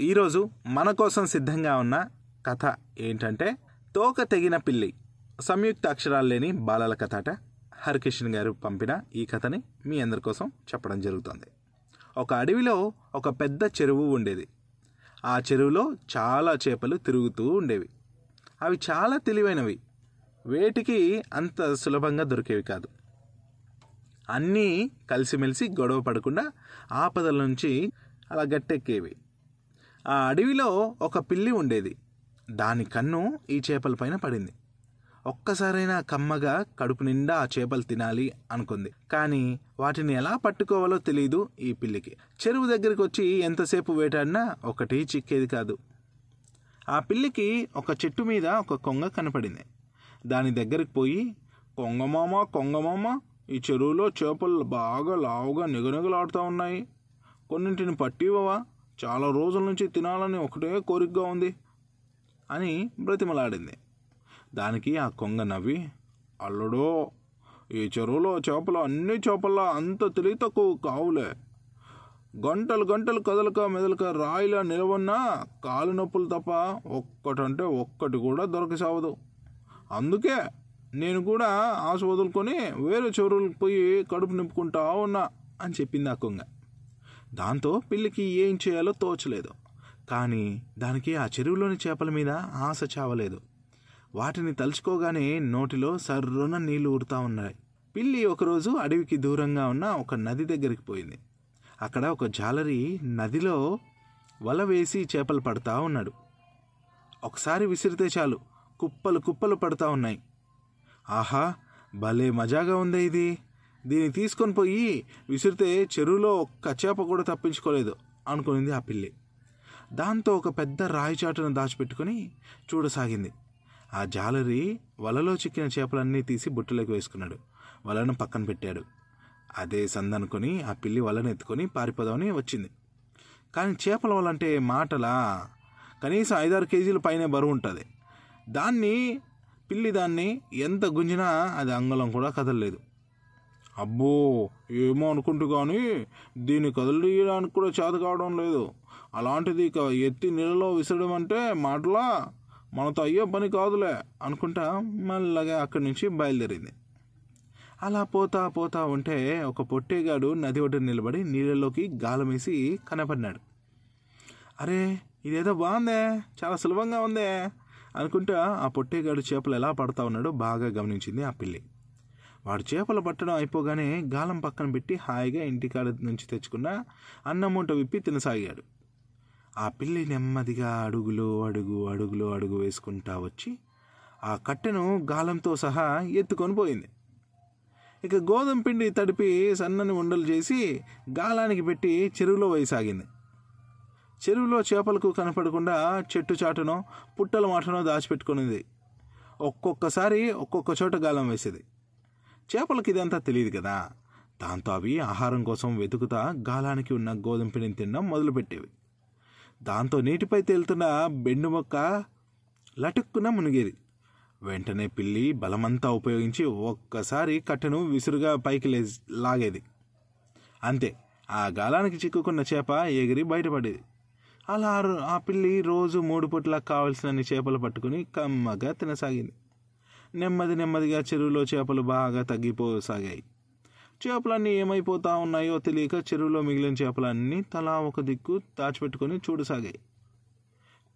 ఈరోజు మన కోసం సిద్ధంగా ఉన్న కథ ఏంటంటే తోక తెగిన పిల్లి సంయుక్త అక్షరాలు లేని బాలల కథ అట హరికృష్ణ గారు పంపిన ఈ కథని మీ అందరి కోసం చెప్పడం జరుగుతుంది. ఒక అడవిలో ఒక పెద్ద చెరువు ఉండేది. ఆ చెరువులో చాలా చేపలు తిరుగుతూ ఉండేవి. అవి చాలా తెలివైనవి. వేటికి అంత సులభంగా దొరికేవి కాదు. అన్నీ కలిసిమెలిసి గొడవ పడకుండా ఆపదల నుంచి అలా గట్టెక్కేవి. ఆ అడవిలో ఒక పిల్లి ఉండేది. దాని కన్ను ఈ చేపల పైన పడింది. ఒక్కసారైనా కమ్మగా కడుపు నిండా ఆ చేపలు తినాలి అనుకుంది. కానీ వాటిని ఎలా పట్టుకోవాలో తెలియదు ఈ పిల్లికి. చెరువు దగ్గరికి వచ్చి ఎంతసేపు వేటాడినా ఒకటి చిక్కేది కాదు. ఆ పిల్లికి ఒక చెట్టు మీద ఒక కొంగ కనపడింది. దాని దగ్గరికి పోయి కొంగమామ కొంగమామ ఈ చెరువులో చేపలు బాగా లావుగా నిగనిగలాడుతూ ఉన్నాయి. కొన్నింటిని పట్టివవా చాలా రోజుల నుంచి తినాలని ఒకటే కోరికగా ఉంది అని బ్రతిమలాడింది. దానికి ఆ కొంగ నవ్వి అల్లుడో ఈ చెరువులో చేపలు అన్ని చేపల్లో అంత తెలివి తక్కువ కావులే. గంటలు గంటలు కదలక మెదలక రాయిలా నిలవన్నా కాలు నొప్పులు తప్ప ఒక్కటంటే ఒక్కటి కూడా దొరకసావదు అందుకే నేను కూడా ఆశ వదులుకొని వేరే చెరువులకు పోయి కడుపు నింపుకుంటా ఉన్నా అని చెప్పింది ఆ కొంగ. దాంతో పిల్లికి ఏం చేయాలో తోచలేదు. కానీ దానికి ఆ చెరువులోని చేపల మీద ఆశ చావలేదు. వాటిని తలుచుకోగానే నోటిలో సర్రున నీళ్ళు ఊరుతా ఉన్నాయి. పిల్లి ఒకరోజు అడవికి దూరంగా ఉన్న ఒక నది దగ్గరికి పోయింది. అక్కడ ఒక జాలరి నదిలో వల వేసి చేపలు పడతా ఉన్నాడు. ఒకసారి విసిరితే చాలు కుప్పలు కుప్పలు పడతా ఉన్నాయి. ఆహా భలే మజాగా ఉందే ఇది. దీన్ని తీసుకొని పోయి విసిరితే చెరువులో ఒక్క చేప కూడా తప్పించుకోలేదు అనుకునింది ఆ పిల్లి. దాంతో ఒక పెద్ద రాయి చాటును దాచిపెట్టుకొని చూడసాగింది. ఆ జాలరి వలలో చిక్కిన చేపలన్నీ తీసి బుట్టలోకి వేసుకున్నాడు. వలను పక్కన పెట్టాడు. అదే సందనుకొని ఆ పిల్లి వలను ఎత్తుకొని పారిపోదామని వచ్చింది. కానీ చేపల వలంటే మాటలా? కనీసం ఐదారు కేజీల పైన బరువు ఉంటుంది. దాన్ని పిల్లి దాన్ని ఎంత గుంజినా అది అంగళం కూడా కదలలేదు. అబ్బో ఏమో అనుకుంటూ కానీ దీన్ని కదిలియడానికి కూడా చేత కావడం లేదు. అలాంటిది ఇక ఎత్తి నీళ్ళలో విసరడం అంటే మాటలా? మనతో అయ్యే పని కాదులే అనుకుంటా మళ్ళగా అక్కడి నుంచి బయలుదేరింది. అలా పోతా పోతా ఉంటే ఒక పొట్టేగాడు నది ఒడ్డు నిలబడి నీళ్ళలోకి గాలమేసి కనపడినాడు అరే ఇదేదో బాగుందే చాలా సులభంగా ఉందే అనుకుంటా ఆ పొట్టేగాడు చేపలు ఎలా పడతా ఉన్నాడో బాగా గమనించింది ఆ పిల్లి. వాడు చేపలు పట్టడం అయిపోగానే గాలం పక్కన పెట్టి హాయిగా ఇంటికాడ నుంచి తెచ్చుకున్న అన్నమూట విప్పి తినసాగాడు. ఆ పిల్లి నెమ్మదిగా అడుగులు అడుగు అడుగులు అడుగు వేసుకుంటా వచ్చి ఆ కట్టెను గాలంతో సహా ఎత్తుకొని పోయింది. ఇక గోధుమ పిండి తడిపి సన్నని ఉండలు చేసి గాలానికి పెట్టి చెరువులో వేయసాగింది. చెరువులో చేపలకు కనపడకుండా చెట్టు చాటునో పుట్టల మాటనో దాచిపెట్టుకునేది. ఒక్కొక్కసారి ఒక్కొక్క చోట గాలం వేసేది. చేపలకి ఇదంతా తెలియదు కదా. దాంతో అవి ఆహారం కోసం వెతుకుతా గాలానికి ఉన్న గోధుమ పిండిని తినడం మొదలుపెట్టేవి. దాంతో నీటిపై తేలుతున్న బెండు మొక్క లటుక్కున మునిగేది. వెంటనే పిల్లి బలమంతా ఉపయోగించి ఒక్కసారి కట్టెను విసురుగా పైకి లే లాగేది. అంతే ఆ గాలానికి చిక్కుకున్న చేప ఎగిరి బయటపడేది. అలా ఆ పిల్లి రోజు మూడు పూట్లకు కావలసినన్ని చేపలు పట్టుకుని కమ్మగా తినసాగింది. నెమ్మది నెమ్మదిగా చెరువులో చేపలు బాగా తగ్గిపోసాగాయి. చేపలన్నీ ఏమైపోతా ఉన్నాయో తెలియక చెరువులో మిగిలిన చేపలన్నీ తలా ఒక దిక్కు దాచిపెట్టుకొని చూడసాగాయి.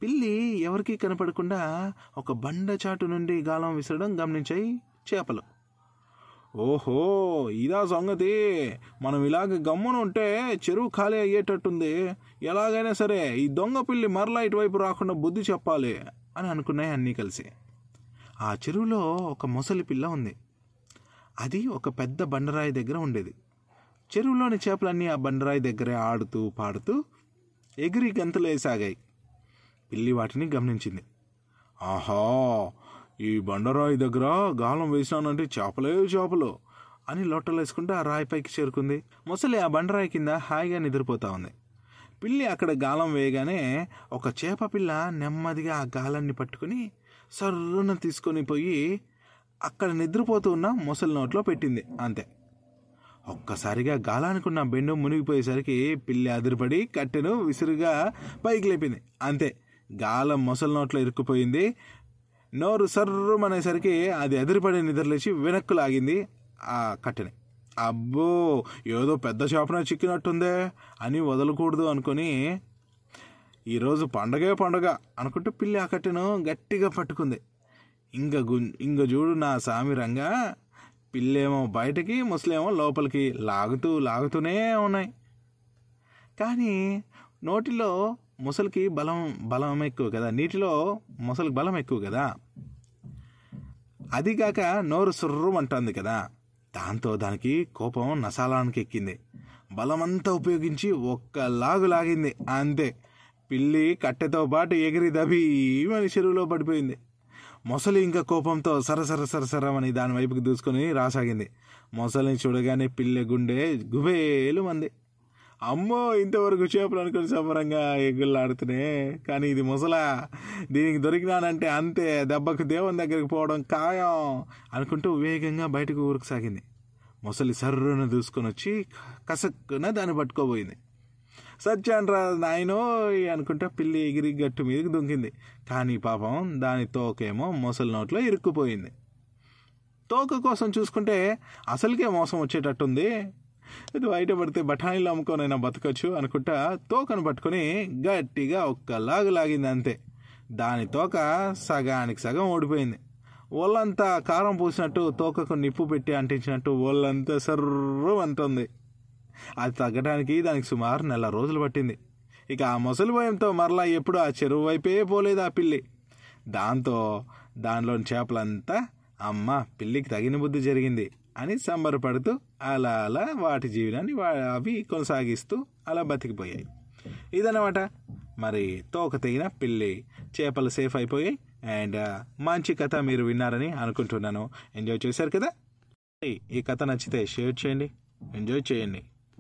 పిల్లి ఎవరికీ కనపడకుండా ఒక బండ చాటు నుండి గాలం విసరడం గమనించాయి చేపలు. ఓహో ఇదా సంగతి. మనం ఇలాగ గమ్మున ఉంటే చెరువు ఖాళీ అయ్యేటట్టుంది. ఎలాగైనా సరే ఈ దొంగ పిల్లి మరలా ఇటువైపు రాకుండా బుద్ధి చెప్పాలి అని అనుకున్నాయి అన్నీ కలిసి. ఆ చెరువులో ఒక మొసలి పిల్ల ఉంది. అది ఒక పెద్ద బండరాయి దగ్గర ఉండేది. చెరువులోని చేపలన్నీ ఆ బండరాయి దగ్గరే ఆడుతూ పాడుతూ ఎగిరి గంతులేసాగాయి పిల్లి వాటిని గమనించింది. ఆహా ఈ బండరాయి దగ్గర గాలం వేసినానంటే చేపలే చేపలు అని లొట్టలేసుకుంటూ ఆ రాయిపైకి చేరుకుంది. ముసలి ఆ బండరాయి కింద హాయిగా నిద్రపోతా ఉంది. పిల్లి అక్కడ గాలం వేయగానే ఒక చేప పిల్ల నెమ్మదిగా ఆ గాలాన్ని పట్టుకుని సర్రున తీసుకొని పోయి అక్కడ నిద్రపోతూ ఉన్న ముసలి నోట్లో పెట్టింది అంతే. ఒక్కసారిగా గాలానుకున్న బెండు మునిగిపోయేసరికి పిల్లి అదిరిపడి కట్టెను విసురుగా పైకి లేపింది అంతే. గాలం మొసలి నోట్లో ఇరుక్కుపోయింది. నోరు సర్రుమనేసరికి అది ఎదిరిపడి నిద్రలేచి వెనక్కు లాగింది ఆ కట్టెని. అబ్బో ఏదో పెద్ద చేపన చిక్కినట్టుందే అని వదలకూడదు అనుకొని ఈరోజు పండగే పండగ అనుకుంటూ పిల్లి ఆ కట్టెను గట్టిగా పట్టుకుంది. ఇంక గు ఇంక చూడు నా సామి రంగా పిల్లేమో బయటకి ముసలేమో లోపలికి లాగుతూ లాగుతూనే ఉన్నాయి. కానీ నోటిలో ముసలికి బలం బలం ఎక్కువ కదా నీటిలో ముసలికి బలం ఎక్కువ కదా. అదిగాక నోరు సుర్రుమంటుంది కదా. దాంతో దానికి కోపం నసాలానికి ఎక్కింది బలమంతా ఉపయోగించి ఒక్క లాగు లాగింది. అంతే. పిల్లి కట్టెతో పాటు ఎగిరి దబి అని చెరువులో పడిపోయింది. మొసలి ఇంకా కోపంతో సరసర సరసరమని దాని వైపుకి దూసుకొని రాసాగింది. మొసలిని చూడగానే పిల్లె గుండె గుబేలు మంది. అమ్మో ఇంతవరకు చేపలు అనుకుని సంబరంగా ఎగుళ్ళాడుతూనే కానీ ఇది ముసలా. దీనికి దొరికినానంటే అంతే దెబ్బకు దేవుని దగ్గరికి పోవడం ఖాయం అనుకుంటూ వేగంగా బయటకు ఊరుకు సాగింది ముసలి సర్రును దూసుకొని వచ్చి కసక్కున దాన్ని పట్టుకోబోయింది. సత్యాన్రా నాయనో అనుకుంటా పిల్లి ఎగిరి గట్టు మీదకి దుంకింది కానీ పాపం దాని తోకేమో మొసలి నోట్లో ఇరుక్కుపోయింది. తోక కోసం చూసుకుంటే అసలుకే మోసం వచ్చేటట్టుంది. ఇది బయట పడితే బఠానీలు అమ్ముకోనైనా బతకచ్చు అనుకుంటా తోకను పట్టుకొని గట్టిగా ఒక్క లాగు లాగింది అంతే. దాని తోక సగానికి సగం ఓడిపోయింది ఒళ్ళంతా కారం పూసినట్టు తోకకు నిప్పు పెట్టి అంటించినట్టు ఒళ్ళంతా సర్రు అంటుంది అది తగ్గడానికి దానికి సుమారు నెల రోజులు పట్టింది. ఇక ఆ ముసలి భయంతో మరలా ఎప్పుడు ఆ చెరువు వైపే పోలేదు ఆ పిల్లి. దాంతో దానిలోని చేపలంతా అమ్మ పిల్లికి తగిన బుద్ధి జరిగింది అని సంబరపడుతూ అలా అలా వాటి జీవనాన్ని వా- అవి కొనసాగిస్తూ అలా బతికిపోయాయి. ఇదన్నమాట. మరి తోక తెగిన పిల్లి చేపలు సేఫ్ అయిపోయాయి. అండ్ మంచి కథ మీరు విన్నారని అనుకుంటున్నాను. ఎంజాయ్ చేశారు కదా? ఈ కథ నచ్చితే షేర్ చేయండి. ఎంజాయ్ చేయండి.